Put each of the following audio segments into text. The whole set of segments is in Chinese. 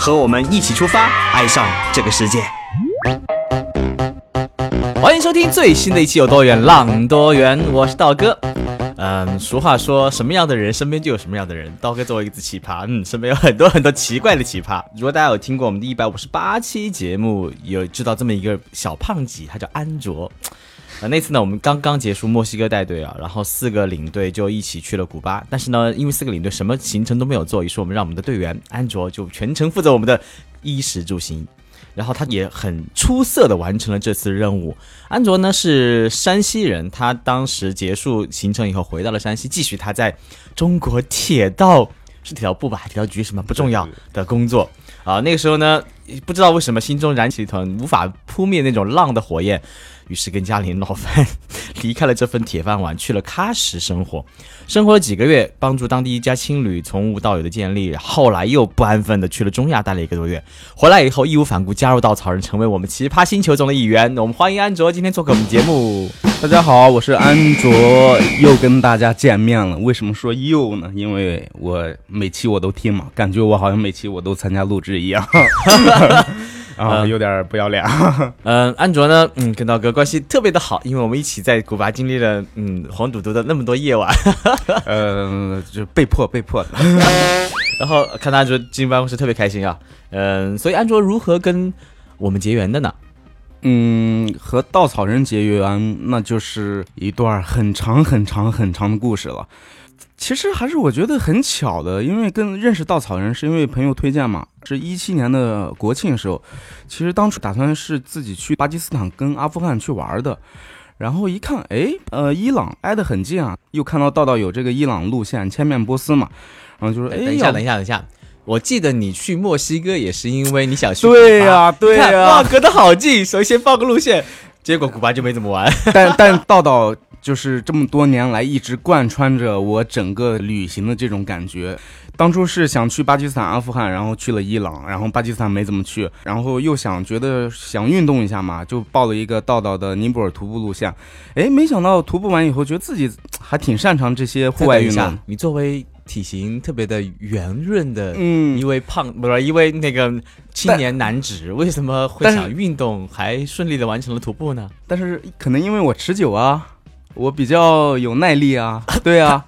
和我们一起出发，爱上这个世界。欢迎收听最新的一期《有多远浪多远》，我是道哥。嗯，俗话说，什么样的人身边就有什么样的人。刀哥作为一个奇葩，嗯，身边有很多很多奇怪的奇葩。如果大家有听过我们的一百五十八期节目，有知道这么一个小胖几，他叫安卓。呃，那次呢，我们刚刚结束墨西哥带队啊，然后四个领队就一起去了古巴。但是呢，因为四个领队什么行程都没有做，于是我们让我们的队员安卓就全程负责我们的衣食住行。然后他也很出色的完成了这次任务。安卓呢是山西人，他当时结束行程以后回到了山西，继续他在中国铁道是铁道部吧，铁道局什么不重要的工作啊。那个时候呢，不知道为什么心中燃起一团无法扑灭那种浪的火焰。于是跟家里闹翻，离开了这份铁饭碗，去了喀什生活。生活了几个月，帮助当地一家青旅从无到有的建立。后来又不安分的去了中亚，待了一个多月。回来以后义无反顾加入稻草人，成为我们奇葩星球中的一员。我们欢迎安卓今天做客我们节目。大家好，我是安卓，又跟大家见面了。为什么说又呢？因为我每期我都听嘛，感觉我好像每期我都参加录制一样。啊，有点不要脸。嗯，安卓呢，嗯，跟道哥关系特别的好，因为我们一起在古巴经历了嗯黄赌毒的那么多夜晚。嗯，就被迫被迫的。然后看到安卓进办公室特别开心啊。嗯，所以安卓如何跟我们结缘的呢？嗯，和稻草人结缘，那就是一段很长很长很长的故事了。其实还是我觉得很巧的，因为跟认识稻草人是因为朋友推荐嘛。是一七年的国庆时候，其实当初打算是自己去巴基斯坦跟阿富汗去玩的，然后一看，哎，呃，伊朗挨得很近啊，又看到道道有这个伊朗路线，千面波斯嘛，然后就说，哎，等一下，等一下，等一下，我记得你去墨西哥也是因为你想去，对呀，对呀，哇，隔得好近，所以先报个路线，结果古巴就没怎么玩，但但道道。就是这么多年来一直贯穿着我整个旅行的这种感觉。当初是想去巴基斯坦、阿富汗，然后去了伊朗，然后巴基斯坦没怎么去，然后又想觉得想运动一下嘛，就报了一个道道的尼泊尔徒步路线。哎，没想到徒步完以后，觉得自己还挺擅长这些户外运动。你作为体型特别的圆润的，嗯，一位胖不是一位那个青年男子，为什么会想运动，还顺利的完成了徒步呢？但是可能因为我持久啊。我比较有耐力啊，对啊，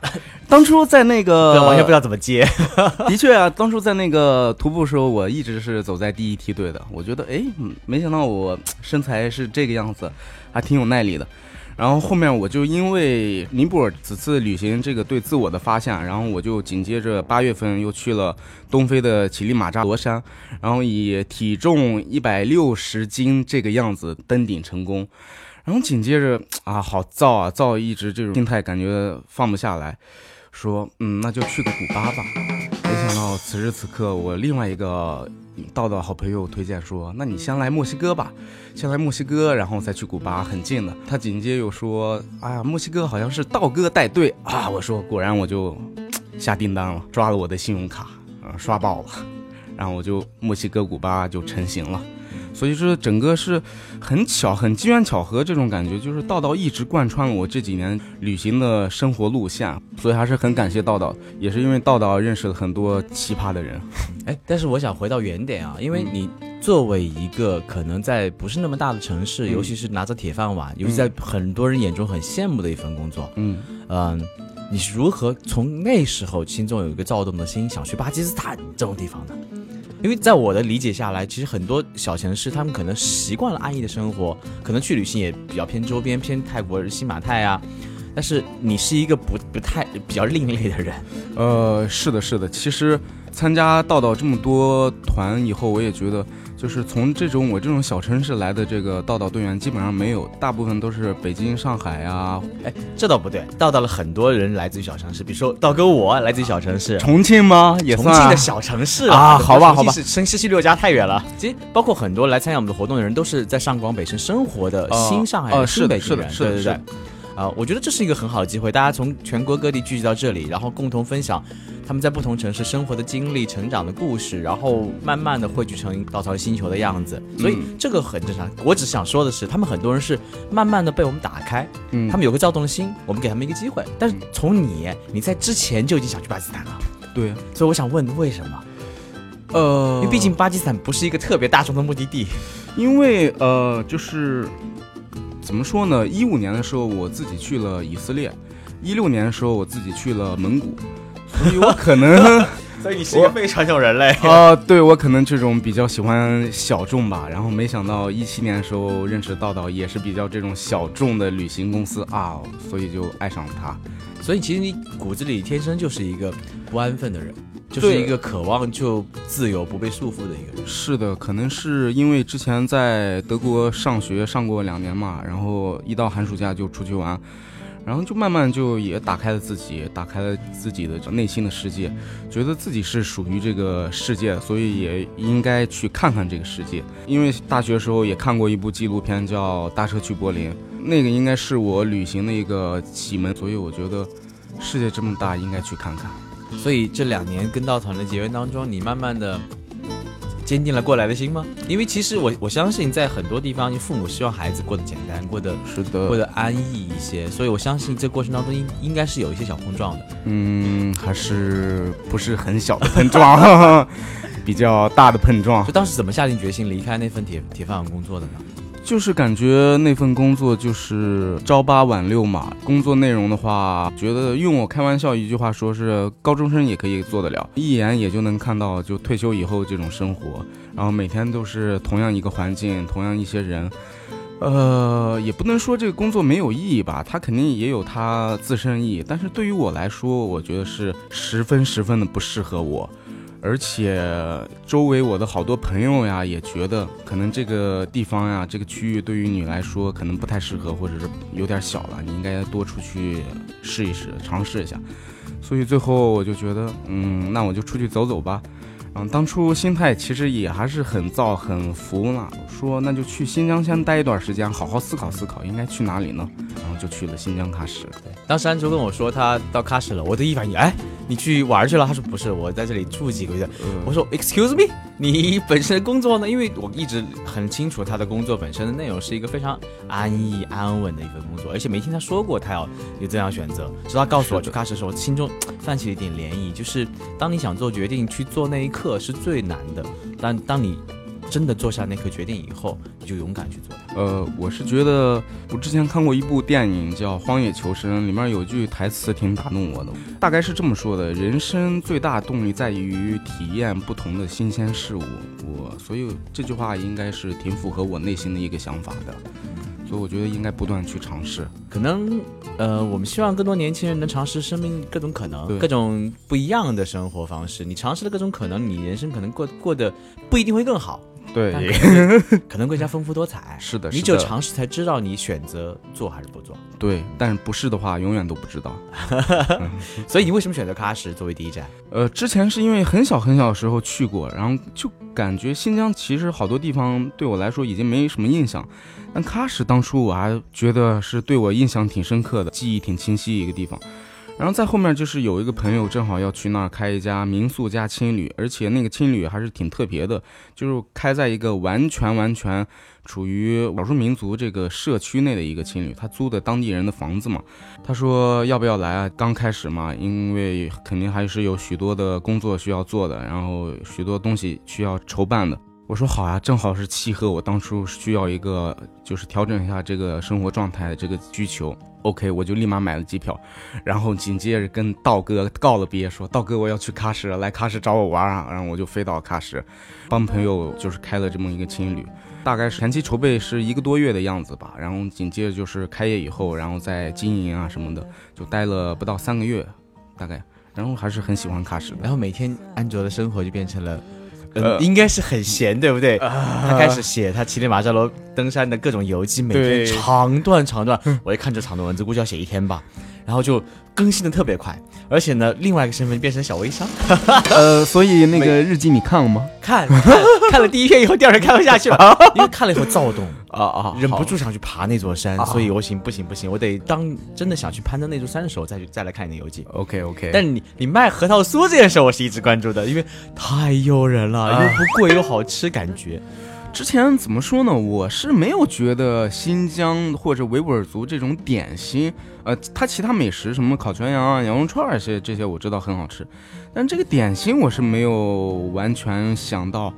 当初在那个完全不知道怎么接，的确啊，当初在那个徒步时候，我一直是走在第一梯队的。我觉得，哎，没想到我身材是这个样子，还挺有耐力的。然后后面我就因为尼泊尔此次旅行这个对自我的发现，然后我就紧接着八月份又去了东非的乞力马扎罗山，然后以体重一百六十斤这个样子登顶成功。然后紧接着啊，好燥啊，燥一直这种心态感觉放不下来，说嗯，那就去个古巴吧。没想到此时此刻，我另外一个道道好朋友推荐说，那你先来墨西哥吧，先来墨西哥，然后再去古巴，很近的。他紧接又说，哎呀，墨西哥好像是道哥带队啊。我说果然，我就下订单了，抓了我的信用卡，呃，刷爆了，然后我就墨西哥古巴就成型了。所以说，整个是很巧、很机缘巧合这种感觉，就是道道一直贯穿了我这几年旅行的生活路线，所以还是很感谢道道，也是因为道道认识了很多奇葩的人。哎，但是我想回到原点啊，因为你作为一个可能在不是那么大的城市，尤其是拿着铁饭碗，尤其在很多人眼中很羡慕的一份工作，嗯嗯，你是如何从那时候心中有一个躁动的心，想去巴基斯坦这种地方的？因为在我的理解下来，其实很多小城市，他们可能习惯了安逸的生活，可能去旅行也比较偏周边，偏泰国、新马泰啊。但是你是一个不不太比较另类的人。呃，是的，是的。其实参加道道这么多团以后，我也觉得。就是从这种我这种小城市来的这个道道队员基本上没有，大部分都是北京、上海啊。哎，这倒不对，道道了很多人来自于小城市，比如说道哥我来自于小城市，重庆吗？也算重庆的小城市啊好吧好吧是升西西六家太远了。其实包括很多来参加我们的活动的人，都是在上广北城生活的哦新上海是的新北京人，是的是的对对对。啊、我觉得这是一个很好的机会，大家从全国各地聚集到这里，然后共同分享他们在不同城市生活的经历、成长的故事，然后慢慢的汇聚成稻草星球的样子。所以嗯这个很正常。我只想说的是，他们很多人是慢慢的被我们打开，嗯他们有个躁动的心，我们给他们一个机会。但是从你，你在之前就已经想去巴基斯坦了，对，所以我想问为什么？呃，因为毕竟巴基斯坦不是一个特别大众的目的地。因为呃，就是怎么说呢？一五年的时候我自己去了以色列，一六年的时候我自己去了蒙古，所以我可能 所以你是一个非常有人类。啊、对我可能这种比较喜欢小众吧。然后没想到一七年的时候认识道道，也是比较这种小众的旅行公司啊，所以就爱上了他。所以其实你骨子里天生就是一个不安分的人，就是一个渴望就自由不被束缚的一个人。是的，可能是因为之前在德国上学上过两年嘛，然后一到寒暑假就出去玩，然后就慢慢就也打开了自己，打开了自己的内心的世界，觉得自己是属于这个世界，所以也应该去看看这个世界。因为大学时候也看过一部纪录片叫《搭车去柏林》，那个应该是我旅行的一个启蒙，所以我觉得世界这么大，应该去看看。所以这两年跟道团的结缘当中，你慢慢的坚定了过来的心吗？因为其实我我相信，在很多地方，父母希望孩子过得简单，过得是的，过得安逸一些，所以我相信这过程当中应应该是有一些小碰撞的。嗯，还是不是很小的碰撞，比较大的碰撞就。当时怎么下定决心离开那份铁铁饭碗工作的呢？就是感觉那份工作就是朝八晚六嘛，工作内容的话，觉得用我开玩笑一句话说是高中生也可以做得了，一眼也就能看到就退休以后这种生活，然后每天都是同样一个环境，同样一些人。呃，也不能说这个工作没有意义吧，它肯定也有它自身意义，但是对于我来说，我觉得是十分十分的不适合我。而且周围我的好多朋友呀，也觉得可能这个地方呀，这个区域对于你来说可能不太适合，或者是有点小了，你应该多出去试一试，尝试一下。所以最后我就觉得，嗯，那我就出去走走吧。嗯，当初心态其实也还是很燥、很浮呢。说那就去新疆先待一段时间，好好思考思考应该去哪里呢？然后就去了新疆喀什。对当时安卓跟我说他到喀什了，我的一反应，哎，你去玩去了？他说不是，我在这里住几个月。呃我说 Excuse me，你本身的工作呢？因为我一直很清楚他的工作本身的内容是一个非常安逸安稳的一个工作，而且没听他说过他要有这样选择。直到告诉我去喀什的时候，我心中泛起了一点涟漪，就是当你想做决定去做那一刻课是最难的，但当你真的做下那颗决定以后，你就勇敢去做。呃，我是觉得我之前看过一部电影叫《荒野求生》，里面有句台词挺打动我的，大概是这么说的：人生最大动力在于体验不同的新鲜事物。我所以这句话应该是挺符合我内心的一个想法的，所以我觉得应该不断去尝试。可能，呃，我们希望更多年轻人能尝试生命各种可能，各种不一样的生活方式。你尝试了各种可能，你人生可能过过得不一定会更好，但对，可能更加丰富多彩。是的，你只有尝试才知道你选择做还是不做。对，但是不是的话，永远都不知道。所以你为什么选择喀什作为第一站？呃，之前是因为很小很小的时候去过，然后就感觉新疆其实好多地方对我来说已经没什么印象，但喀什当初我还觉得是对我印象挺深刻的，记忆挺清晰一个地方。然后在后面就是有一个朋友正好要去那儿开一家民宿加青旅，而且那个青旅还是挺特别的，就是开在一个完全完全处于少数民族这个社区内的一个青旅，他租的当地人的房子嘛。他说要不要来啊？刚开始嘛，因为肯定还是有许多的工作需要做的，然后许多东西需要筹办的。我说好呀、正好是契合我当初需要一个就是调整一下这个生活状态的这个需求。OK，我就立马买了机票，然后紧接着跟道哥告了别，说道哥我要去喀什了，来喀什找我玩啊。然后我就飞到喀什，帮朋友就是开了这么一个青旅。大概是前期筹备是一个多月的样子吧，然后紧接着就是开业以后，然后再经营啊什么的，就待了不到三个月，大概，然后还是很喜欢喀什的。然后每天安卓的生活就变成了嗯，应该是很闲，对不对？他开始写他骑着马扎罗登山的各种游记，每天长段长段。我一看这长段文字，估计要写一天吧。然后就更新的特别快，而且呢，另外一个身份变成小微商。呃，所以那个日记你看了吗？看，看了第一篇以后，第二天看不下去了，因为看了以后躁动啊啊，忍不住想去爬那座山。所以我行不行不行，我得当真的想去攀登那座山的时候，再去再来看你的游记。OK OK。但你你卖核桃酥这件事，我是一直关注的，因为太诱人了，又不贵又好吃，感觉。之前怎么说呢？我是没有觉得新疆或者维吾尔族这种点心，呃，它其他美食什么烤全羊啊、羊肉串儿这些这些我知道很好吃，但这个点心我是没有完全想到，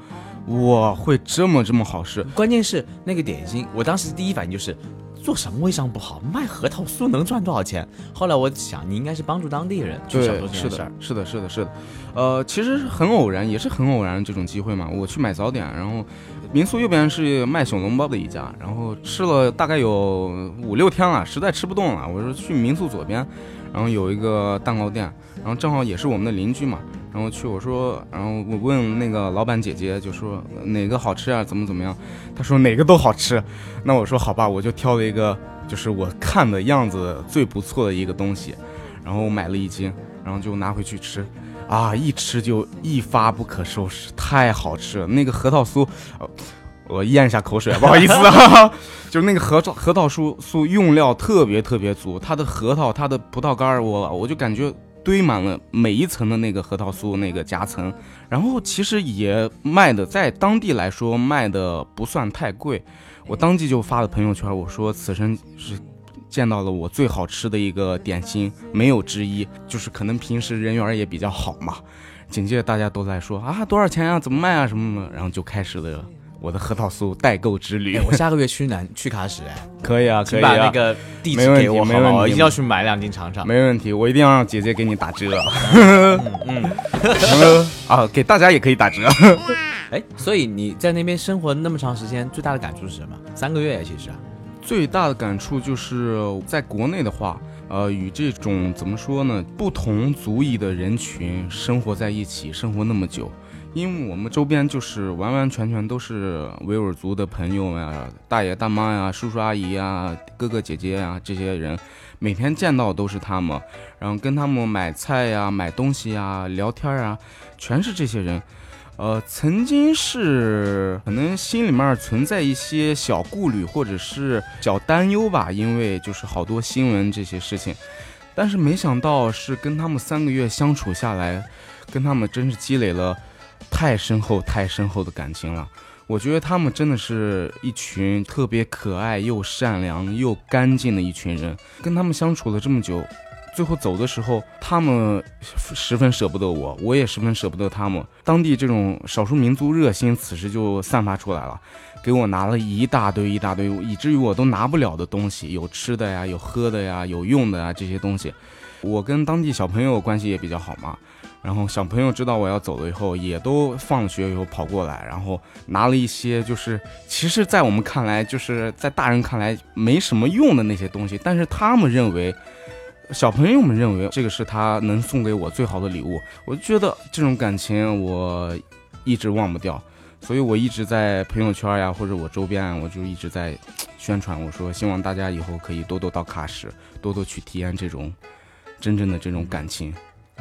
我会这么这么好吃。关键是那个点心，我当时第一反应就是。做什么微商不好？卖核桃酥能赚多少钱？后来我想，你应该是帮助当地人去想做这件事儿。是的，是的，是的。呃，其实很偶然，也是很偶然这种机会嘛。我去买早点，然后民宿右边是卖小笼包的一家，然后吃了大概有五六天了，实在吃不动了。我说去民宿左边，然后有一个蛋糕店，然后正好也是我们的邻居嘛。然后去我说，然后我问那个老板姐姐，就说哪个好吃啊？怎么怎么样？她说哪个都好吃。那我说好吧，我就挑了一个，就是我看的样子最不错的一个东西，然后买了一斤，然后就拿回去吃，啊，一吃就一发不可收拾，太好吃了。那个核桃酥，我咽一下口水，不好意思啊，就那个核桃核桃酥酥用料特别特别足，它的核桃，它的葡萄干儿，我我就感觉。堆满了每一层的那个核桃酥那个夹层，然后其实也卖的在当地来说卖的不算太贵，我当即就发了朋友圈，我说此生是见到了我最好吃的一个点心，没有之一，就是可能平时人缘也比较好嘛。紧接着大家都在说啊多少钱啊，怎么卖啊什么的，然后就开始了。我的核桃酥代购之旅，我下个月去南去喀什，哎，可以啊，可以把那个地址给我，没问题，我一定要去买两斤尝尝，没问题，我一定要让姐姐给你打折，嗯，啊，给大家也可以打折，哎，所以你在那边生活那么长时间，最大的感触是什么？三个月其实啊，最大的感触就是在国内的话，呃，与这种怎么说呢，不同族裔的人群生活在一起，生活那么久。因为我们周边就是完完全全都是维吾尔族的朋友呀，大爷大妈呀，叔叔阿姨呀，哥哥姐姐呀，这些人，每天见到都是他们，然后跟他们买菜呀、买东西呀、聊天啊，全是这些人。呃，曾经是可能心里面存在一些小顾虑或者是小担忧吧，因为就是好多新闻这些事情，但是没想到是跟他们三个月相处下来，跟他们真是积累了。太深厚、太深厚的感情了，我觉得他们真的是一群特别可爱又善良又干净的一群人。跟他们相处了这么久，最后走的时候，他们十分舍不得我，我也十分舍不得他们。当地这种少数民族热心，此时就散发出来了，给我拿了一大堆一大堆，以至于我都拿不了的东西，有吃的呀，有喝的呀，有用的呀，这些东西。我跟当地小朋友关系也比较好嘛。然后小朋友知道我要走了以后，也都放学以后跑过来，然后拿了一些就是，其实，在我们看来，就是在大人看来没什么用的那些东西，但是他们认为，小朋友们认为这个是他能送给我最好的礼物。我就觉得这种感情我一直忘不掉，所以我一直在朋友圈呀或者我周边，我就一直在宣传，我说希望大家以后可以多多到喀什，多多去体验这种真正的这种感情。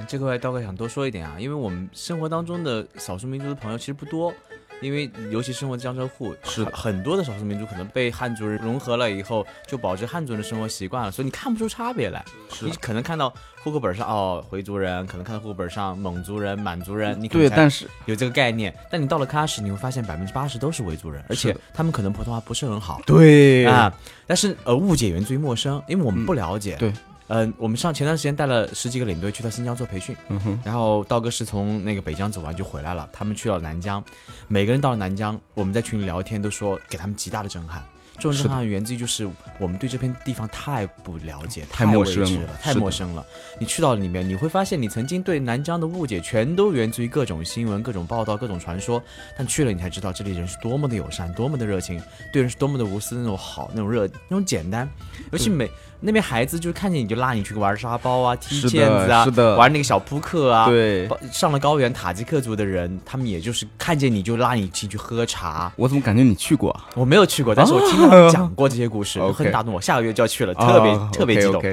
这块刀哥想多说一点啊，因为我们生活当中的少数民族的朋友其实不多，因为尤其生活在江浙沪，是很多的少数民族可能被汉族人融合了以后，就保持汉族人的生活习惯了，所以你看不出差别来。你可能看到户口本上哦回族人，可能看到户口本上蒙族人、满族人，你对，但是有这个概念。但你到了喀什，你会发现百分之八十都是维族人，而且他们可能普通话不是很好。对啊，但是呃误解源自于陌生，因为我们不了解。对。嗯，我们上前段时间带了十几个领队去到新疆做培训，嗯哼，然后道哥是从那个北疆走完就回来了，他们去了南疆，每个人到了南疆，我们在群里聊天都说给他们极大的震撼，这种震撼源自于就是我们对这片地方太不了解，太陌生了，太陌生了。你去到里面，你会发现你曾经对南疆的误解全都源自于各种新闻、各种报道、各种传说，但去了你才知道这里人是多么的友善，多么的热情，对人是多么的无私，那种好，那种热，那种简单，尤其每。那边孩子就是看见你就拉你去玩沙包啊、踢毽子啊、是的玩那个小扑克啊。对，上了高原塔吉克族的人，他们也就是看见你就拉你进去喝茶。我怎么感觉你去过啊？我没有去过，但是我听他们讲过这些故事 很打动我。下个月就要去了，特别、啊特别激动。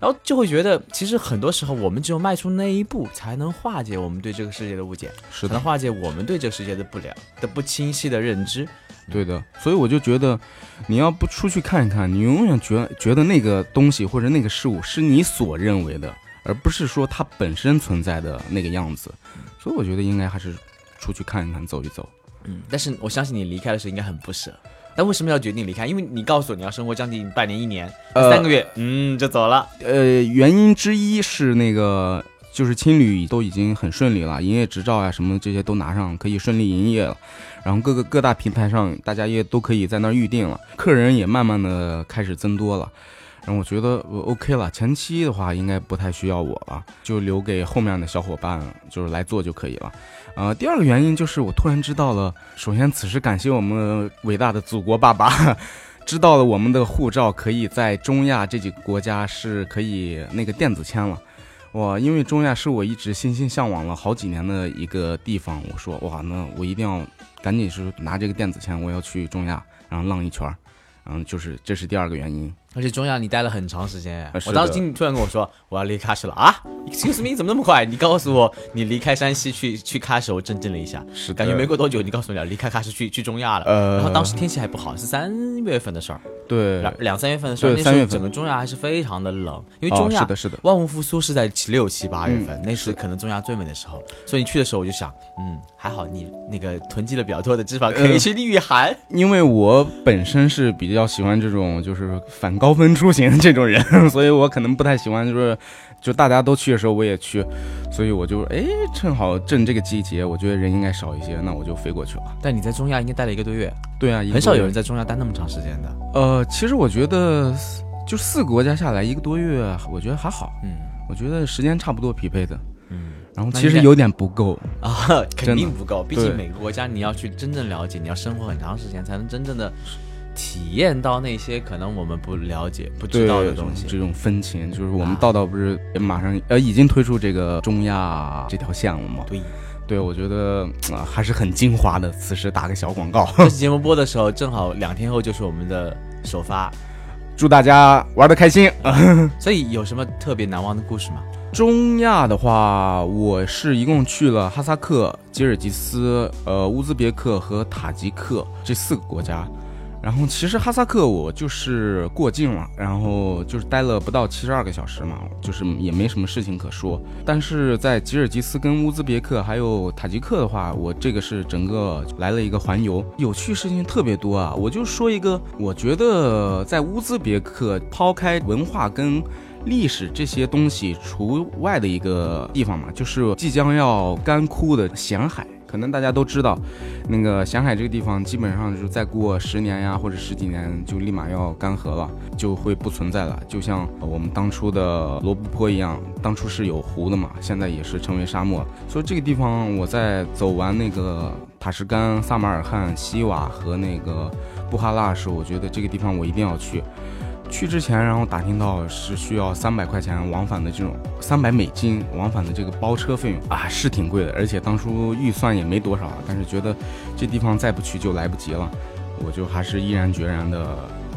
然后就会觉得，其实很多时候我们只有迈出那一步，才能化解我们对这个世界的误解，才能化解我们对这个世界的不了的不清晰的认知。对的。所以我就觉得，你要不出去看一看，你永远觉觉得那个东西或者那个事物是你所认为的，而不是说它本身存在的那个样子。所以我觉得应该还是出去看一看，走一走。嗯，但是我相信你离开的时候应该很不舍。但为什么要决定离开？因为你告诉我你要生活将近半年、一年、呃三个月，嗯，就走了。呃，原因之一是那个，就是青旅都已经很顺利了，营业执照啊什么的这些都拿上，可以顺利营业了。然后各个各大平台上，大家也都可以在那儿预定了，客人也慢慢的开始增多了。然后我觉得我 OK 了，前期的话应该不太需要我了，就留给后面的小伙伴就是来做就可以了。呃，第二个原因就是我突然知道了，首先此时感谢我们伟大的祖国爸爸，知道了我们的护照可以在中亚这几个国家是可以那个电子签了。哇，因为中亚是我一直心心向往了好几年的一个地方，我说哇，那我一定要赶紧是拿这个电子签，我要去中亚，然后浪一圈儿，嗯，就是这是第二个原因。而且中亚你待了很长时间，我当时听你突然跟我说我要离喀什了啊，excuse me，怎么那么快？你告诉我你离开山西去去喀什，我震惊了一下，是感觉没过多久，你告诉我你要离开喀什去去中亚了。呃然后当时天气还不好，是三月份的事儿，对，两两三月份的事儿。对三月份那时候整个中亚还是非常的冷，因为哦中亚、是的是的万物复苏是在七六七八月份，嗯那是可能中亚最美的时候。所以你去的时候，我就想，嗯，还好你那个囤积了比较多的脂肪，可以去御寒。因为我本身是比较喜欢这种就是反高分出行 这种人，所以我可能不太喜欢就是就大家都去的时候我也去，所以我就哎正好正这个季节，我觉得人应该少一些，那我就飞过去了。但你在中亚应该待了一个多月，对啊，很少有人在中亚待那么长时间的。呃，其实我觉得就四个国家下来一个多月，我觉得还好，嗯。我觉得时间差不多匹配的。嗯。然后其实有点不够，啊，肯定不够，毕竟每个国家你要去真正了解，你要生活很长时间，才能真正的体验到那些可能我们不了解、不知道的东西。这种风情，就是我们啊道道不是也马上呃已经推出这个中亚这条线了吗？对，对，我觉得啊、还是很精华的。此时打个小广告，这期节目播的时候，正好两天后就是我们的首发，祝大家玩的开心。所以有什么特别难忘的故事吗？中亚的话，我是一共去了哈萨克、吉尔吉斯、呃乌兹别克和塔吉克这四个国家。然后其实哈萨克我就是过境了，然后就是待了不到七十二个小时嘛，就是也没什么事情可说。但是在吉尔吉斯跟乌兹别克还有塔吉克的话，我这个是整个来了一个环游，有趣事情特别多啊。我就说一个，我觉得在乌兹别克抛开文化跟历史这些东西除外的一个地方嘛，就是即将要干枯的咸海。可能大家都知道，那个咸海这个地方基本上就是再过十年呀，或者十几年就立马要干涸了，就会不存在了。就像我们当初的罗布泊一样，当初是有湖的嘛，现在也是成为沙漠。所以这个地方，我在走完那个塔什干、萨马尔罕、西瓦和那个布哈拉的时候，我觉得这个地方我一定要去。去之前，然后打听到是需要三百块钱往返的这种三百美金往返的这个包车费用啊，是挺贵的，而且当初预算也没多少，但是觉得这地方再不去就来不及了，我就还是毅然决然的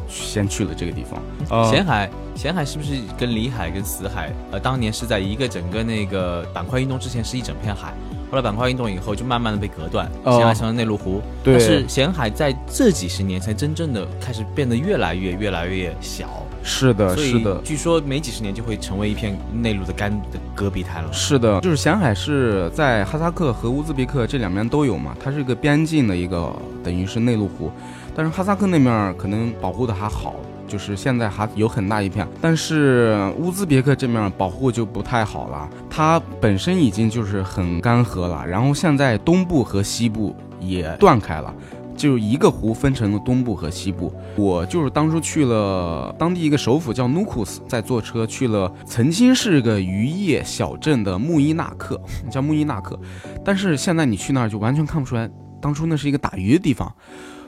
先去了这个地方。呃咸海，咸海是不是跟里海跟死海，呃，当年是在一个整个那个板块运动之前是一整片海，后来板块运动以后就慢慢的被隔断，哦咸海成了内陆湖。对但是咸海在这几十年才真正的开始变得越来越越来越小，是的，是的，据说没几十年就会成为一片内陆的干的戈壁滩了。是的，就是咸海是在哈萨克和乌兹别克这两边都有嘛，它是一个边境的一个，等于是内陆湖。但是哈萨克那面可能保护的还好，就是现在还有很大一片，但是乌兹别克这面保护就不太好了，它本身已经就是很干涸了，然后现在东部和西部也断开了。就一个湖分成了东部和西部。我就是当初去了当地一个首府叫努库斯，在坐车去了曾经是个渔业小镇的穆伊纳克，叫穆伊纳克，但是现在你去那儿就完全看不出来，当初那是一个打鱼的地方，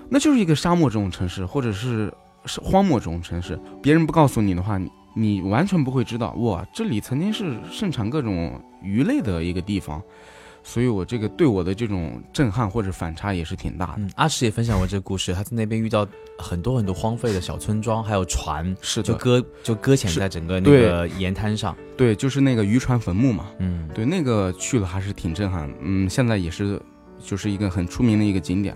那就是一个沙漠这种城市，或者是是荒漠中城市，别人不告诉你的话，你你完全不会知道，哇，这里曾经是盛产各种鱼类的一个地方。所以，我这个对我的这种震撼或者反差也是挺大的。嗯，阿石也分享过这个故事，他在那边遇到很多很多荒废的小村庄，还有船，是的就搁就搁浅在整个那个沿滩上。对，就是那个渔船坟墓嘛。嗯，对，那个去了还是挺震撼。嗯，现在也是就是一个很出名的一个景点。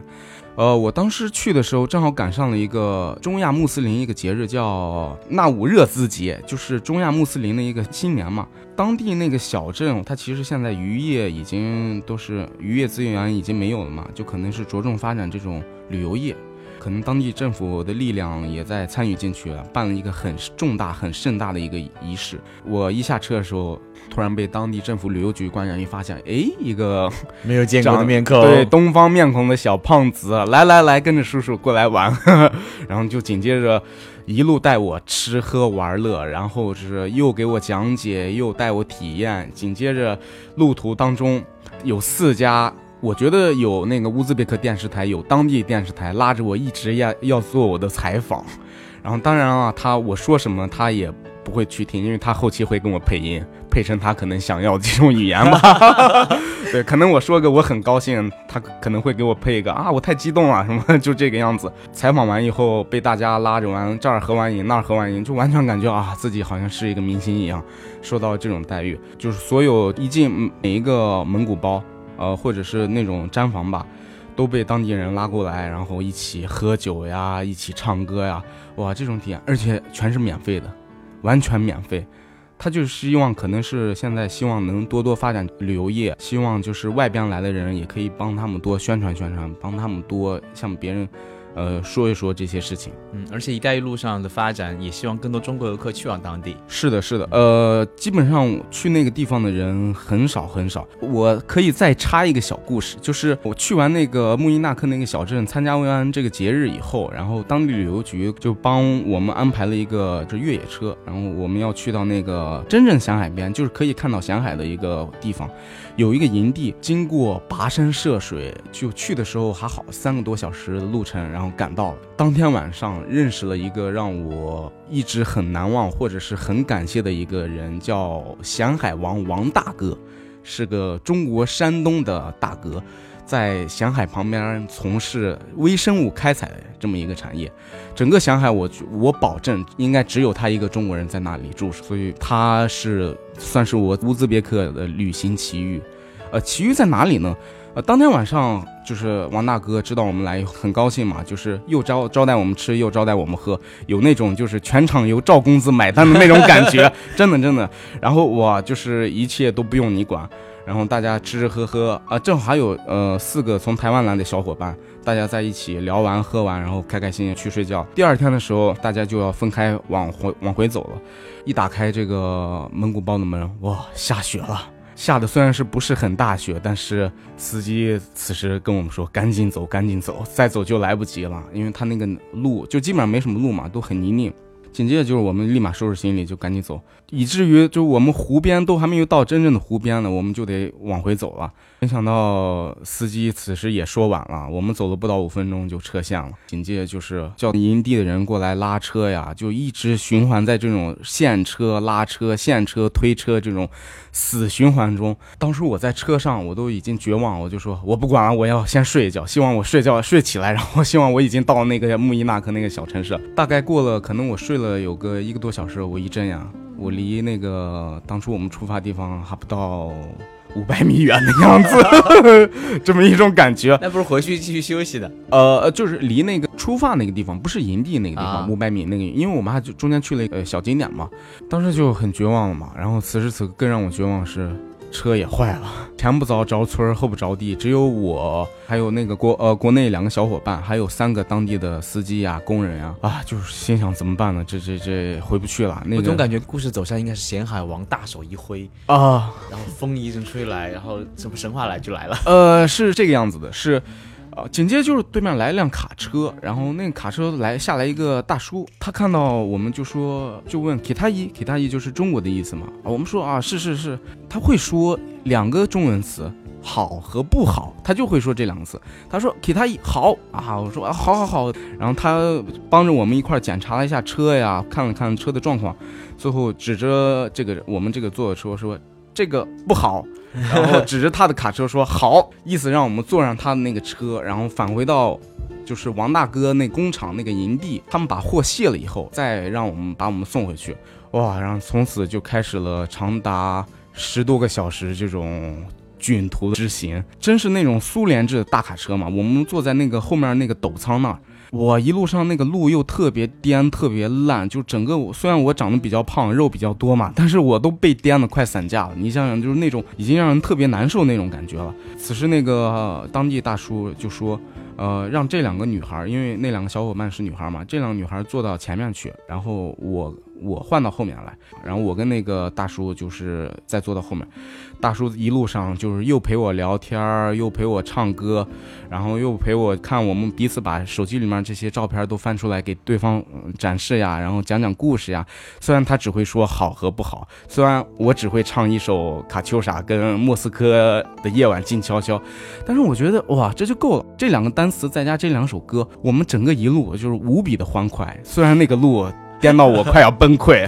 呃，我当时去的时候正好赶上了一个中亚穆斯林一个节日，叫纳吾热孜节，就是中亚穆斯林的一个新年嘛。当地那个小镇，它其实现在渔业已经都是渔业资源已经没有了嘛，就可能是着重发展这种旅游业。可能当地政府的力量也在参与进去，办了一个很重大、很盛大的一个仪式。我一下车的时候，突然被当地政府旅游局官员一发现，哎，一个没有见过的面孔，对，东方面孔的小胖子，来来来，跟着叔叔过来玩。然后就紧接着一路带我吃喝玩乐，然后就是又给我讲解，又带我体验。紧接着路途当中有四家。我觉得有那个乌兹别克电视台，有当地电视台拉着我一直要要做我的采访，然后当然啊，他我说什么他也不会去听，因为他后期会跟我配音，配成他可能想要这种语言吧。对，可能我说个我很高兴，他可能会给我配一个啊，我太激动了什么，就这个样子。采访完以后被大家拉着完这儿合完影那儿合完影，就完全感觉啊自己好像是一个明星一样，受到这种待遇，就是所有一进每一个蒙古包。呃，或者是那种毡房吧，都被当地人拉过来，然后一起喝酒呀，一起唱歌呀，哇，这种体验，而且全是免费的，完全免费。他就是希望，可能是现在希望能多多发展旅游业，希望就是外边来的人也可以帮他们多宣传宣传，帮他们多向别人。呃，说一说这些事情，嗯，而且“一带一路”上的发展，也希望更多中国游客去往当地。是的，是的，呃，基本上去那个地方的人很少很少。我可以再插一个小故事，就是我去完那个穆伊纳克那个小镇参加完这个节日以后，然后当地旅游局就帮我们安排了一个这越野车，然后我们要去到那个真正响海边，就是可以看到响海的一个地方。有一个营地，经过跋山涉水，就去的时候还好，三个多小时的路程，然后赶到了。当天晚上认识了一个让我一直很难忘或者是很感谢的一个人，叫咸海王王大哥，是个中国山东的大哥，在祥海旁边从事微生物开采这么一个产业。整个祥海，我我保证应该只有他一个中国人在那里住，所以他是。算是我乌兹别克的旅行奇遇，呃，奇遇在哪里呢？呃，当天晚上就是王大哥知道我们来，很高兴嘛，就是又招招待我们吃，又招待我们喝，有那种就是全场由赵公子买单的那种感觉，真的真的。然后我就是一切都不用你管，然后大家吃吃喝喝啊，正好还有呃四个从台湾来的小伙伴，大家在一起聊完喝完，然后开开心心去睡觉。第二天的时候，大家就要分开往回往回走了。一打开这个蒙古包的门，哇，下雪了！下的虽然是不是很大雪，但是司机此时跟我们说：“赶紧走，赶紧走，再走就来不及了，因为他那个路就基本上没什么路嘛，都很泥泞。”紧接着就是我们立马收拾行李就赶紧走，以至于就我们湖边都还没有到真正的湖边呢，我们就得往回走了。没想到司机此时也说晚了，我们走了不到五分钟就撤线了。紧接着就是叫营地的人过来拉车呀，就一直循环在这种现车、拉车、现车、推车这种死循环中。当时我在车上，我都已经绝望，我就说我不管了，我要先睡一觉，希望我睡觉睡起来，然后希望我已经到那个穆伊纳克那个小城市。大概过了，可能我睡了。有个一个多小时，我一睁眼，我离那个当初我们出发地方还不到五百米远的样子，这么一种感觉。那不是回去继续休息的？呃，就是离那个出发那个地方，不是营地那个地方，五百米那个，因为我们还就中间去了一个小景点嘛，当时就很绝望了嘛。然后此时此刻更让我绝望是。车也坏了，前不着着村后不着地，只有我，还有那个国呃国内两个小伙伴，还有三个当地的司机呀、工人呀，啊，就是心想怎么办呢？这这这回不去了。那我总感觉故事走向应该是咸海王大手一挥啊，然后风一阵吹来，然后什么神话来就来了。呃，是这个样子的，是。啊，紧接着就是对面来一辆卡车，然后那个卡车来下来一个大叔，他看到我们就说，就问给他一给他一就是中国的意思嘛。啊，我们说啊是是是，他会说两个中文词。好和不好，他就会说这两个字。他说给他一好啊，我说啊好好好。然后他帮着我们一块检查了一下车呀，看了看车的状况，最后指着这个我们这个坐的车说这个不好，然后指着他的卡车说好，意思让我们坐上他的那个车，然后返回到就是王大哥那工厂那个营地，他们把货卸了以后，再让我们把我们送回去。哇，然后从此就开始了长达十多个小时这种。卷途之行，真是那种苏联制的大卡车嘛？我们坐在那个后面那个斗舱那儿，我一路上那个路又特别颠，特别烂，就整个我虽然我长得比较胖，肉比较多嘛，但是我都被颠得快散架了。你想想，就是那种已经让人特别难受那种感觉了。此时那个当地大叔就说。呃，让这两个女孩，因为那两个小伙伴是女孩嘛，这两个女孩坐到前面去，然后我我换到后面来，然后我跟那个大叔就是再坐到后面。大叔一路上就是又陪我聊天，又陪我唱歌，然后又陪我看我们彼此把手机里面这些照片都翻出来给对方展示呀，然后讲讲故事呀。虽然他只会说好和不好，虽然我只会唱一首卡秋莎跟莫斯科的夜晚静悄悄，但是我觉得哇，这就够了。这两个单词再加这两首歌，我们整个一路就是无比的欢快。虽然那个路颠到我快要崩溃。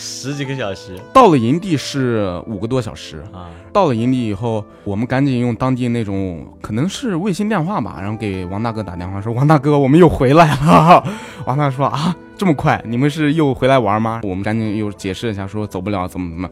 十几个小时到了营地是五个多小时啊！到了营地以后，我们赶紧用当地那种可能是卫星电话吧，然后给王大哥打电话说：“ 王大哥，我们又回来了。”王大哥说：“啊，这么快？你们是又回来玩吗？”我们赶紧又解释一下说：“走不了，怎么怎么。”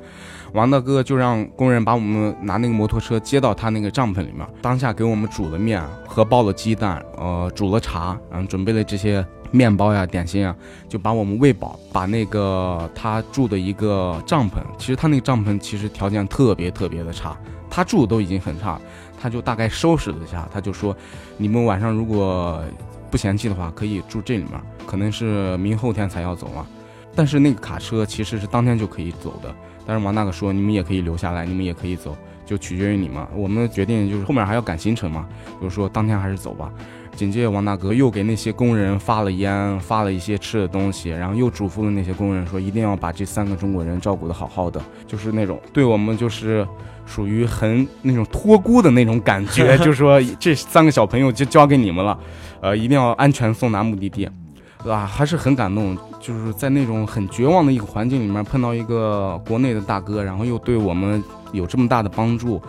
王大哥就让工人把我们拿那个摩托车接到他那个帐篷里面，当下给我们煮了面和包了鸡蛋，呃，煮了茶，然后准备了这些。面包呀，点心啊，就把我们喂饱。把那个他住的一个帐篷，其实他那个帐篷其实条件特别特别的差，他住都已经很差，他就大概收拾了一下，他就说，你们晚上如果不嫌弃的话，可以住这里面，可能是明后天才要走嘛。但是那个卡车其实是当天就可以走的，但是王大哥说，你们也可以留下来，你们也可以走，就取决于你们。我们的决定就是后面还要赶行程嘛，就是说当天还是走吧。紧接着，王大哥又给那些工人发了烟，发了一些吃的东西，然后又嘱咐了那些工人说，一定要把这三个中国人照顾得好好的，就是那种对我们就是属于很那种托孤的那种感觉，就是说这三个小朋友就交给你们了，呃，一定要安全送达目的地，对吧？还是很感动，就是在那种很绝望的一个环境里面碰到一个国内的大哥，然后又对我们有这么大的帮助。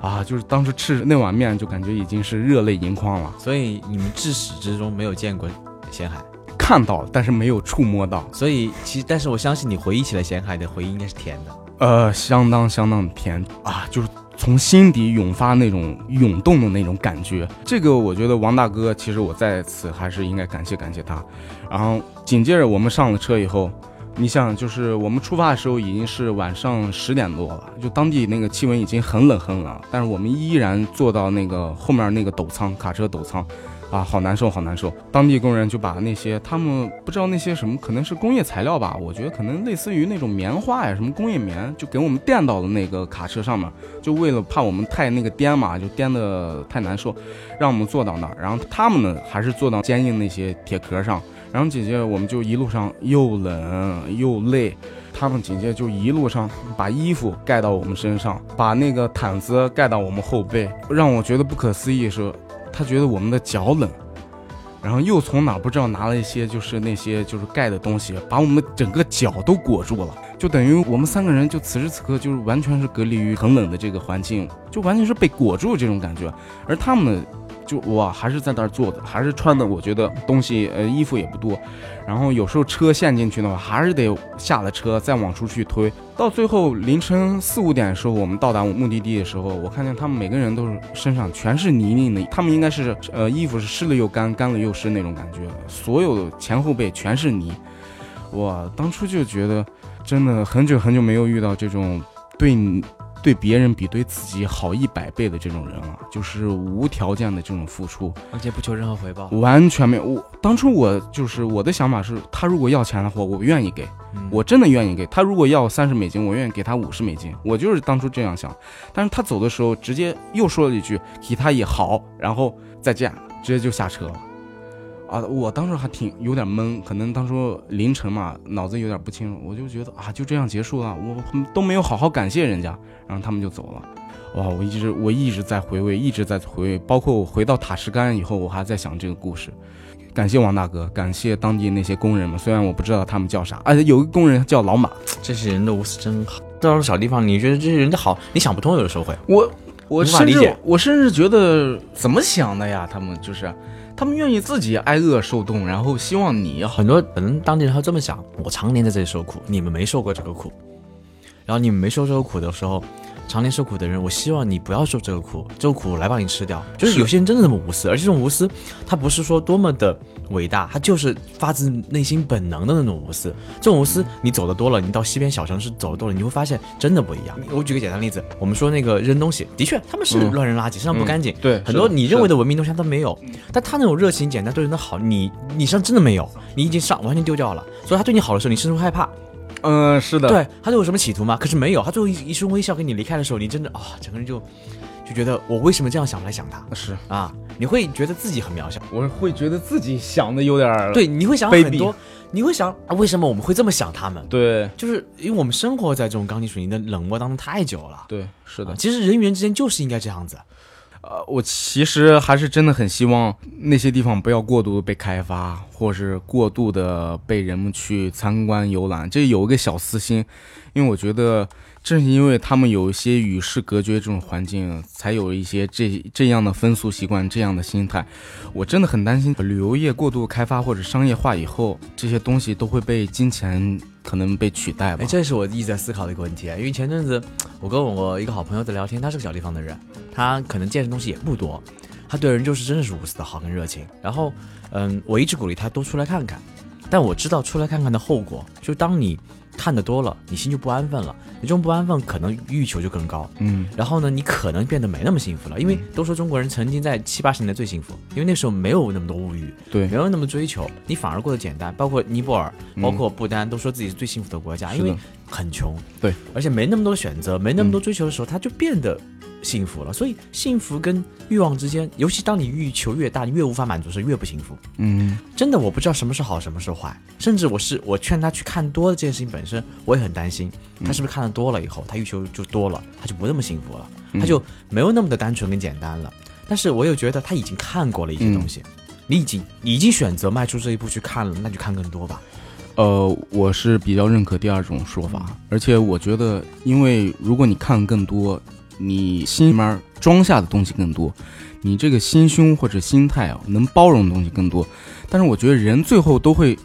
啊，就是当时吃那碗面，就感觉已经是热泪盈眶了。所以你们至始至终没有见过咸海，看到但是没有触摸到。所以其实，但是我相信你回忆起来咸海的回忆应该是甜的。呃，相当相当甜啊，就是从心底涌发那种涌动的那种感觉。这个我觉得王大哥，其实我在此还是应该感谢感谢他。然后紧接着我们上了车以后。你想，就是我们出发的时候已经是晚上十点多了，就当地那个气温已经很冷很冷，但是我们依然坐到那个后面那个斗舱，卡车斗舱，啊，好难受，好难受。当地工人就把那些他们不知道那些什么，可能是工业材料吧，我觉得可能类似于那种棉花呀，什么工业棉，就给我们垫到了那个卡车上面，就为了怕我们太那个颠嘛，就颠的太难受，让我们坐到那儿，然后他们呢还是坐到坚硬那些铁壳上。然后紧接着我们就一路上又冷又累，他们紧接着就一路上把衣服盖到我们身上，把那个毯子盖到我们后背。让我觉得不可思议是，他觉得我们的脚冷，然后又从哪不知道拿了一些就是那些就是盖的东西，把我们整个脚都裹住了，就等于我们三个人就此时此刻就是完全是隔离于很冷的这个环境，就完全是被裹住这种感觉，而他们。就我还是在那儿坐着，还是穿的，我觉得东西呃衣服也不多，然后有时候车陷进去的话，还是得下了车再往出去推。到最后凌晨四五点的时候，我们到达目的地的时候，我看见他们每个人都是身上全是泥泞的，他们应该是呃衣服是湿了又干，干了又湿那种感觉，所有的前后背全是泥。我当初就觉得，真的很久很久没有遇到这种对你。对别人比对自己好一百倍的这种人啊，就是无条件的这种付出，而且不求任何回报，完全没有。我当初我就是我的想法是，他如果要钱的话，我愿意给，我真的愿意给他。如果要三十美金，我愿意给他五十美金。我就是当初这样想。但是他走的时候，直接又说了一句：“给他也好。”然后。再见，直接就下车了。啊，我当时还挺有点懵，可能当时凌晨嘛，脑子有点不清楚，我就觉得啊，就这样结束了，我都没有好好感谢人家，然后他们就走了。哇，我一直我一直在回味，一直在回味，包括我回到塔什干以后，我还在想这个故事。感谢王大哥，感谢当地那些工人们，虽然我不知道他们叫啥，啊，有个工人叫老马，这些人的无私真好。到了小地方，你觉得这些人的好，你想不通，有的时候会。我我甚至理解我甚至觉得怎么想的呀？他们就是，他们愿意自己挨饿受冻，然后希望你。很多可能当地人他这么想：我常年在这里受苦，你们没受过这个苦，然后你们没受这个苦的时候，常年受苦的人，我希望你不要受这个苦，这个苦来把你吃掉。就是是有些人真的这么无私，而且这种无私，他不是说多么的伟大，他就是发自内心本能的那种无私。这种无私，你走的多了，你到西边小城市走的多了，你会发现真的不一样。我举个简单例子，我们说那个扔东西，的确他们是嗯乱扔垃圾，身上不干净。对很多你认为的文明东西他都没有，但他那种热情、简单对人的好，你你身上真的没有，你已经上完全丢掉了。所以他对你好的时候，你甚至会害怕。嗯，是的，，对他对我有什么企图吗？可是没有，他最后一一声微笑跟你离开的时候，你真的啊、整个人就就觉得我为什么这样想来想他是，啊？你会觉得自己很渺小，我会觉得自己想的有点儿对，你会想很多，你会想啊，为什么我们会这么想他们？对就是因为我们生活在这种钢筋水泥的冷漠当中太久了。对，是的啊。其实人与人之间就是应该这样子。呃，我其实还是真的很希望那些地方不要过度地被开发，或是过度的被人们去参观游览。这有一个小私心，因为我觉得正是因为他们有一些与世隔绝这种环境，才有一些这这样的风俗习惯、这样的心态。我真的很担心旅游业过度开发或者商业化以后，这些东西都会被金钱可能被取代吧哎，。这是我一直在思考的一个问题。因为前阵子我跟我一个好朋友在聊天，他是个小地方的人，他可能见识东西也不多，他对人就是真的是无私的好跟热情。然后，嗯，我一直鼓励他多出来看看，但我知道出来看看的后果，就当你看的多了，你心就不安分了，你这种不安分可能欲求就更高。嗯，然后呢，你可能变得没那么幸福了，因为都说中国人曾经在七八十年代最幸福，因为那时候没有那么多物欲，对。没有那么追求，你反而过得简单。包括尼泊尔，包括不丹，都说自己是最幸福的国家，因为很穷，对，而且没那么多选择，没那么多追求的时候，他就变得幸福了。所以幸福跟欲望之间，尤其当你欲求越大，你越无法满足时，越不幸福。嗯，真的，我不知道什么是好，什么是坏，甚至我是我劝他去看多了这件事情本身，我也很担心，他是不是看的多了以后，他欲求就多了，他就不那么幸福了，他就没有那么的单纯跟简单了。但是我又觉得他已经看过了一些东西，你已经你已经选择迈出这一步去看了，那就看更多吧。呃，我是比较认可第二种说法，而且我觉得，因为如果你看更多，你心里面装下的东西更多，你这个心胸或者心态啊，能包容的东西更多。但是我觉得人最后都会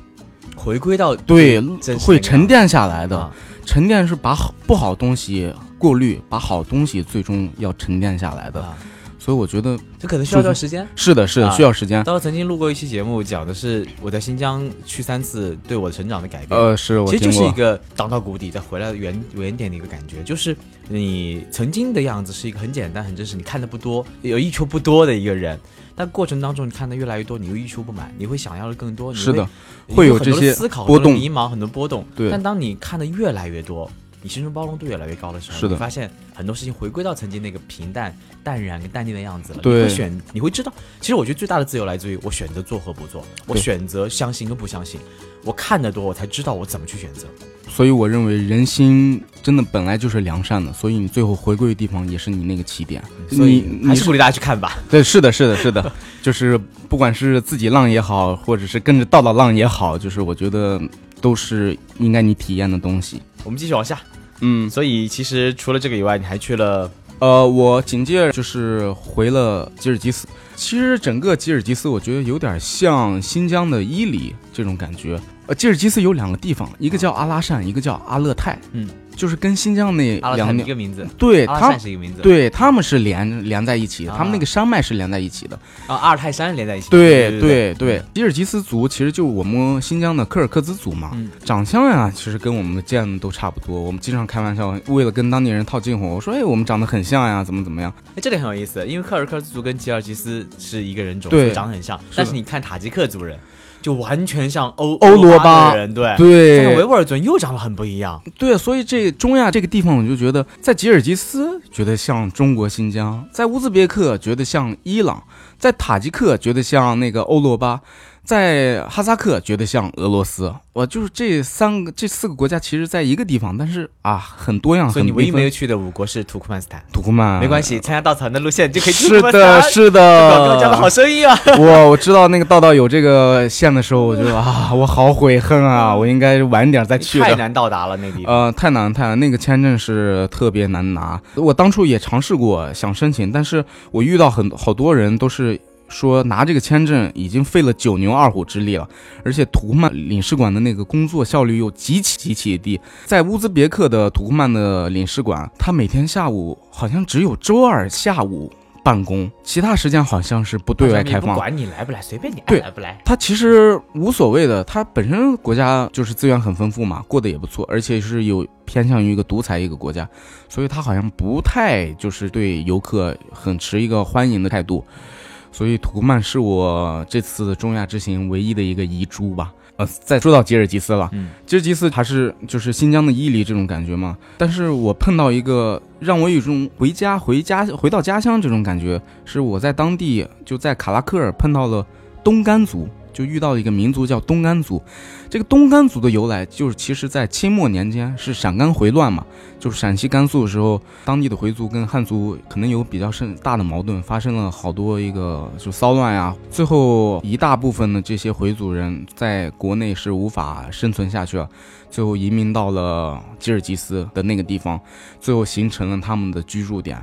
回归到对会沉淀下来的，啊沉淀是把好不好东西过滤，把好东西最终要沉淀下来的。啊，所以我觉得这可能需要一段时间。是的，是的，啊需要时间。当时曾经录过一期节目，讲的是我在新疆去三次对我成长的改变。呃，是我其实就。是一个荡到谷底再回来的原原点的一个感觉，就是你曾经的样子是一个很简单、很真实，你看的不多，有欲求不多的一个人，但过程当中你看的越来越多，你又欲求不满，你会想要的更多，你是的，会会有这些思考、波动迷茫、很多波动。对但当你看的越来越多，你心中包容度越来越高的时候，是的你发现很多事情回归到曾经那个平淡、淡然跟淡定的样子了。对你会选，你会知道，其实我觉得最大的自由来自于我选择做和不做，我选择相信跟不相信。我看得多，我才知道我怎么去选择。所以我认为人心真的本来就是良善的，所以你最后回归的地方也是你那个起点。所以还是鼓励大家去看吧。对，是的，是的，是的，就是不管是自己浪也好，或者是跟着道道浪也好，就是我觉得都是应该你体验的东西。我们继续往下。嗯，所以其实除了这个以外，你还去了呃，我紧接着就是回了吉尔吉斯。其实整个吉尔吉斯，我觉得有点像新疆的伊犁这种感觉。呃，吉尔吉斯有两个地方，一个叫阿拉善，一个叫阿勒泰。嗯，就是跟新疆那两个一个名字，对他们是一个名字，对他们是连连在一起他们那个山脉是连在一起的。啊，阿尔泰山连在一起。对对对对，吉尔吉斯族其实就是我们新疆的柯尔克孜族嘛，嗯长相呀，其实跟我们见的都差不多。我们经常开玩笑，为了跟当地人套近乎，我说，哎，我们长得很像呀，怎么怎么样？哎，这点很有意思，因为柯尔克孜族跟吉尔吉斯是一个人种，对长得很像。但是你看塔吉克族人，就完全像欧欧罗巴对。但是维吾尔族人又长得很不一样，对，所以这中亚这个地方，我就觉得在吉尔吉斯觉得像中国新疆，在乌兹别克觉得像伊朗，在塔吉克觉得像那个欧罗巴，在哈萨克觉得像俄罗斯。我就是这三个、这四个国家，其实在一个地方，但是啊，很多样，所以你唯一没有去的五国是土库曼斯坦。土库曼，没关系，参加稻草人的路线就可以去是的。是的广告的，讲的好生意啊！我 我知道那个道道有这个线的时候，我就啊，我好悔恨啊，我应该晚点再去。太难到达了那地方。呃，太难太难，那个签证是特别难拿。我当初也尝试过想申请，但是我遇到很好多人都是说拿这个签证已经费了九牛二虎之力了，而且土库曼领事馆的那个工作效率又极其极其低。在乌兹别克的土库曼的领事馆，他每天下午好像只有周二下午办公，其他时间好像是不对外开放。不管你来不来，随便你爱对来不来。他其实无所谓的，他本身国家就是资源很丰富嘛，过得也不错，而且是有偏向于一个独裁一个国家，所以他好像不太就是对游客很持一个欢迎的态度。所以土库曼是我这次中亚之行唯一的一个遗珠吧。呃，再说到吉尔吉斯了，嗯，吉尔吉斯还是就是新疆的伊犁这种感觉嘛。但是我碰到一个让我有一种回家、回家、回到家乡这种感觉，是我在当地就在卡拉克尔碰到了东干族，就遇到一个民族叫东干族。这个东干族的由来，就是其实在清末年间是陕甘回乱嘛，就是陕西甘肃的时候，当地的回族跟汉族可能有比较深大的矛盾，发生了好多一个就骚乱呀。最后一大部分的这些回族人在国内是无法生存下去了，最后移民到了吉尔吉斯的那个地方，最后形成了他们的居住点。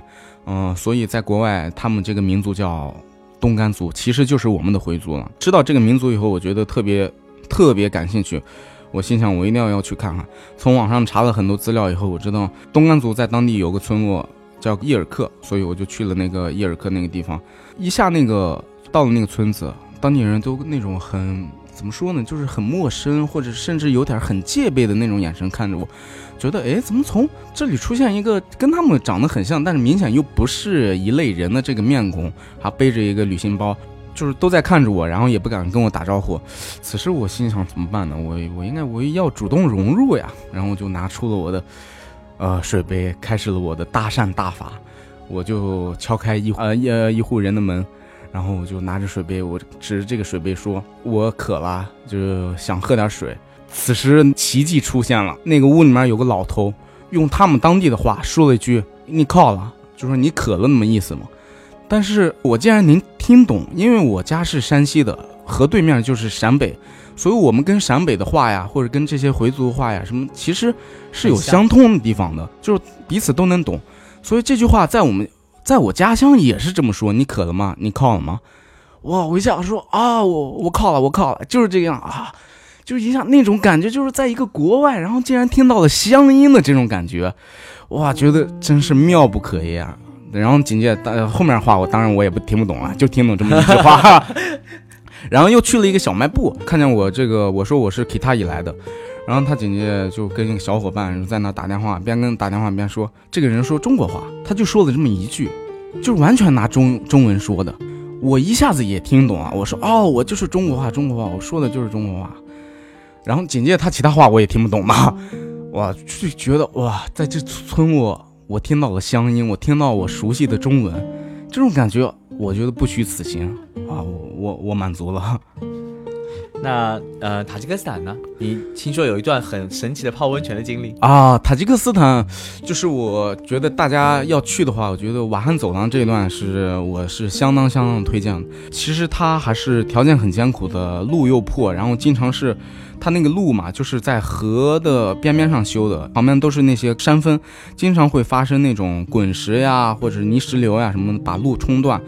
嗯、所以在国外，他们这个民族叫东干族，其实就是我们的回族了。知道这个民族以后，我觉得特别特别感兴趣。我心想，我一定要要去看看。从网上查了很多资料以后，我知道东干族在当地有个村落叫伊尔克，所以我就去了那个伊尔克那个地方。一下那个到了那个村子，当地人都那种很怎么说呢，就是很陌生，或者甚至有点很戒备的那种眼神看着我，觉得哎，怎么从这里出现一个跟他们长得很像，但是明显又不是一类人的这个面孔，还背着一个旅行包。就是都在看着我，然后也不敢跟我打招呼。此时我心想怎么办呢？我我应该我要主动融入呀。然后我就拿出了我的呃水杯，开始了我的搭讪大法。我就敲开一呃一呃一户人的门，然后我就拿着水杯，我指着这个水杯说：“我渴了，就想喝点水。”此时奇迹出现了，那个屋里面有个老头，用他们当地的话说了一句：“你靠了”，就说你渴了那么意思嘛。但是我竟然能听懂，因为我家是山西的，河对面就是陕北，所以我们跟陕北的话呀，或者跟这些回族话呀，什么其实是有相通的地方的，就是彼此都能懂。所以这句话在我们在我家乡也是这么说：“你渴了吗？你靠了吗？”哇！我一下说啊，我我靠了，我靠了，就是这样啊，就是一下那种感觉，就是在一个国外，然后竟然听到了乡音的这种感觉，哇，觉得真是妙不可言啊。然后紧接着呃后面话我当然我也不听不懂了，就听懂这么一句话。然后又去了一个小卖部，看见我这个我说我是 Kita 来的，然后他紧接着就跟一个小伙伴在那打电话，边跟打电话边说这个人说中国话，他就说了这么一句，就是完全拿中中文说的。我一下子也听懂了，我说哦，我就是中国话，中国话，我说的就是中国话。然后紧接着他其他话我也听不懂嘛，哇，就觉得哇，在这村我我听到了乡音，我听到我熟悉的中文，这种感觉我觉得不虚此行啊，我我我满足了。那呃，塔吉克斯坦呢？你听说有一段很神奇的泡温泉的经历？啊，塔吉克斯坦，就是我觉得大家要去的话，我觉得瓦罕走廊这一段是我是相当相当推荐的。其实它还是条件很艰苦的，路又破，然后经常是它那个路嘛，就是在河的边边上修的，旁边都是那些山峰，经常会发生那种滚石呀或者泥石流呀什么的，把路冲断。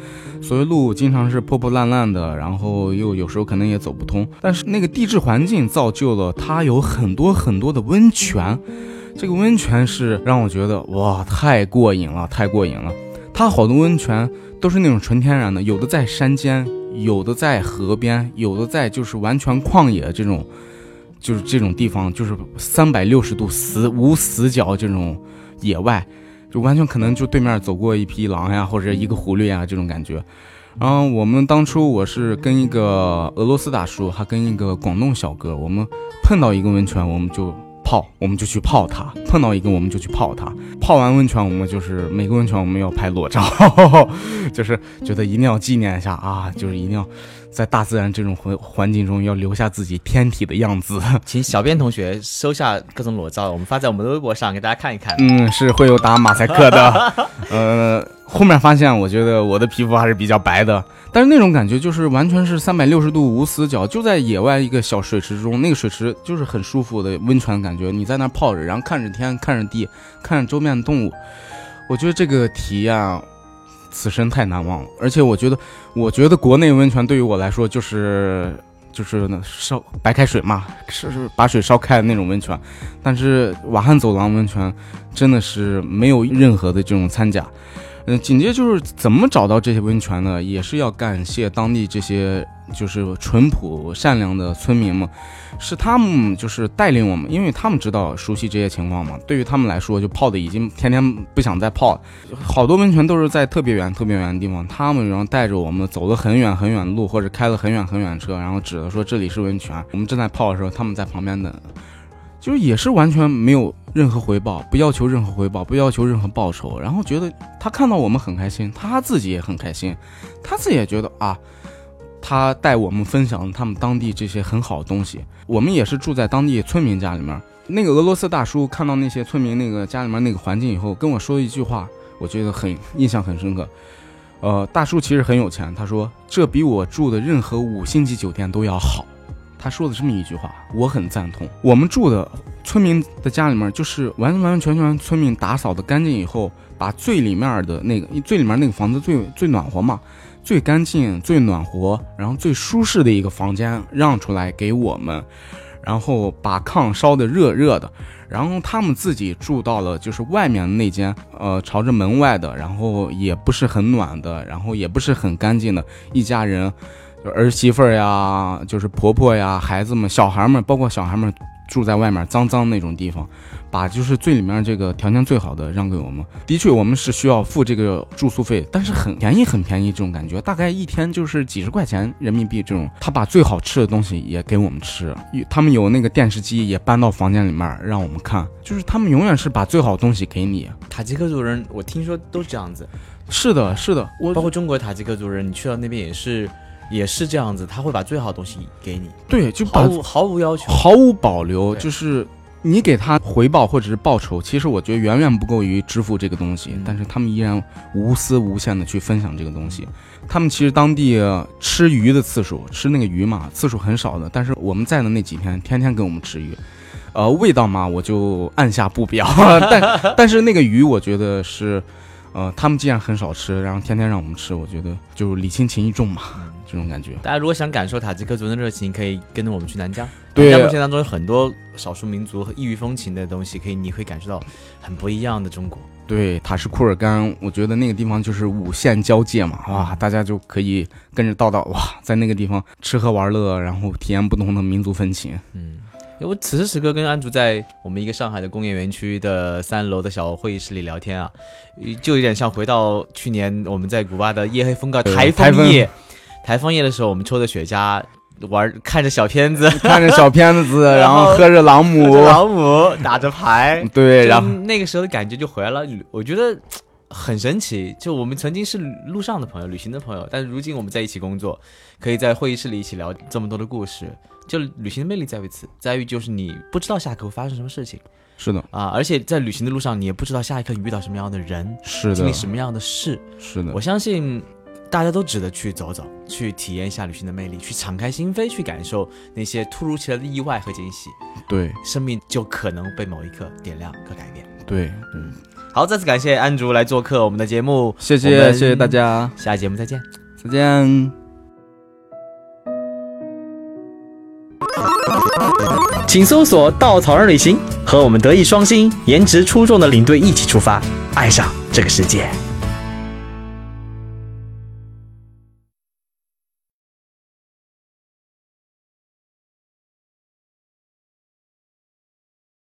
所以路经常是破破烂烂的，然后又有时候可能也走不通。但是那个地质环境造就了它有很多很多的温泉，这个温泉是让我觉得哇太过瘾了，太过瘾了。它好多温泉都是那种纯天然的，有的在山间，有的在河边，有的在就是完全旷野这种，就是这种地方，就是三百六十度死无死角这种野外。就完全可能就对面走过一匹狼呀，或者一个狐狸呀这种感觉，然后我们当初我是跟一个俄罗斯大叔，还跟一个广东小哥，我们碰到一个温泉，我们就泡，我们就去泡它；碰到一个，我们就去泡它。泡完温泉，我们就是每个温泉我们要拍裸照，就是觉得一定要纪念一下啊，就是一定要在大自然这种环环境中要留下自己天体的样子。请小编同学收下各种裸照，我们发在我们的微博上给大家看一看。嗯，是会有打马赛克的。呃，后面发现我觉得我的皮肤还是比较白的，但是那种感觉就是完全是三百六十度无死角，就在野外一个小水池中，那个水池就是很舒服的温泉感觉，你在那泡着，然后看着天，看着地，看着周边的动物，我觉得这个体验。此生太难忘了，而且我觉得，我觉得国内温泉对于我来说就是就是那烧白开水嘛，是是。把水烧开的那种温泉，但是瓦汉走廊温泉真的是没有任何的这种掺假。嗯，紧接着就是怎么找到这些温泉呢？也是要感谢当地这些就是淳朴善良的村民们，是他们就是带领我们，因为他们知道熟悉这些情况嘛。对于他们来说，就泡的已经天天不想再泡。好多温泉都是在特别远、特别远的地方，他们然后带着我们走了很远很远的路，或者开了很远很远车，然后指着说这里是温泉。我们正在泡的时候，他们在旁边等。就是也是完全没有任何回报，不要求任何回报，不要求任何报酬，然后觉得他看到我们很开心，他自己也很开心，他自己也觉得啊，他带我们分享他们当地这些很好的东西。我们也是住在当地村民家里面，那个俄罗斯大叔看到那些村民那个家里面那个环境以后，跟我说一句话，我觉得很印象很深刻。呃，大叔其实很有钱，他说这比我住的任何五星级酒店都要好。他说的这么一句话，我很赞同。我们住的村民的家里面，就是完完完全全村民打扫的干净以后，把最里面的那个最里面那个房子最最暖和嘛，最干净、最暖和，然后最舒适的一个房间让出来给我们，然后把炕烧的热热的，然后他们自己住到了就是外面那间，呃，朝着门外的，然后也不是很暖的，然后也不是很干净的一家人。就儿媳妇儿呀，就是婆婆呀，孩子们、小孩们，包括小孩们住在外面脏脏那种地方，把就是最里面这个条件最好的让给我们。的确，我们是需要付这个住宿费，但是很便宜，很便宜这种感觉，大概一天就是几十块钱人民币这种。他把最好吃的东西也给我们吃，他们有那个电视机也搬到房间里面让我们看，就是他们永远是把最好的东西给你。塔吉克族人，我听说都是这样子。是的，是的，我包括中国塔吉克族人，你去到那边也是。也是这样子，他会把最好的东西给你，对，就毫无毫无要求，毫无保留，就是你给他回报或者是报酬，其实我觉得远远不够于支付这个东西，但是他们依然无私无限的去分享这个东西。他们其实当地吃鱼的次数，吃那个鱼嘛，次数很少的，但是我们在的那几天，天天给我们吃鱼，呃，味道嘛，我就按下不表，但但是那个鱼，我觉得是，呃，他们既然很少吃，然后天天让我们吃，我觉得就是礼轻情意重嘛。这种感觉，大家如果想感受塔吉克族的热情，可以跟着我们去南疆。南疆过程当中有很多少数民族和异域风情的东西，可以你会感受到很不一样的中国。对，塔什库尔干，我觉得那个地方就是五线交界嘛，哇，大家就可以跟着道道哇，在那个地方吃喝玩乐，然后体验不同的民族风情。嗯，我此时此刻跟安竹在我们一个上海的工业园区的三楼的小会议室里聊天啊，就有点像回到去年我们在古巴的夜黑风高台风夜。台风夜的时候，我们抽着雪茄，玩看着小片子，看着小片子，然后喝着朗姆，朗姆打着牌，对，然后那个时候的感觉就回来了。我觉得很神奇，就我们曾经是路上的朋友，旅行的朋友，但是如今我们在一起工作，可以在会议室里一起聊这么多的故事。就旅行的魅力在于此，在于就是你不知道下一刻会发生什么事情。是的啊，而且在旅行的路上，你也不知道下一刻你遇到什么样的人，是的，经历什么样的事。是的，我相信。大家都值得去走走，去体验一下旅行的魅力，去敞开心扉，去感受那些突如其来的意外和惊喜。对，生命就可能被某一刻点亮和改变。对，嗯，好，再次感谢安竹来做客我们的节目，谢谢，谢谢大家，下期节目再见，再见。请搜索“稻草人旅行”，和我们德艺双馨、颜值出众的领队一起出发，爱上这个世界。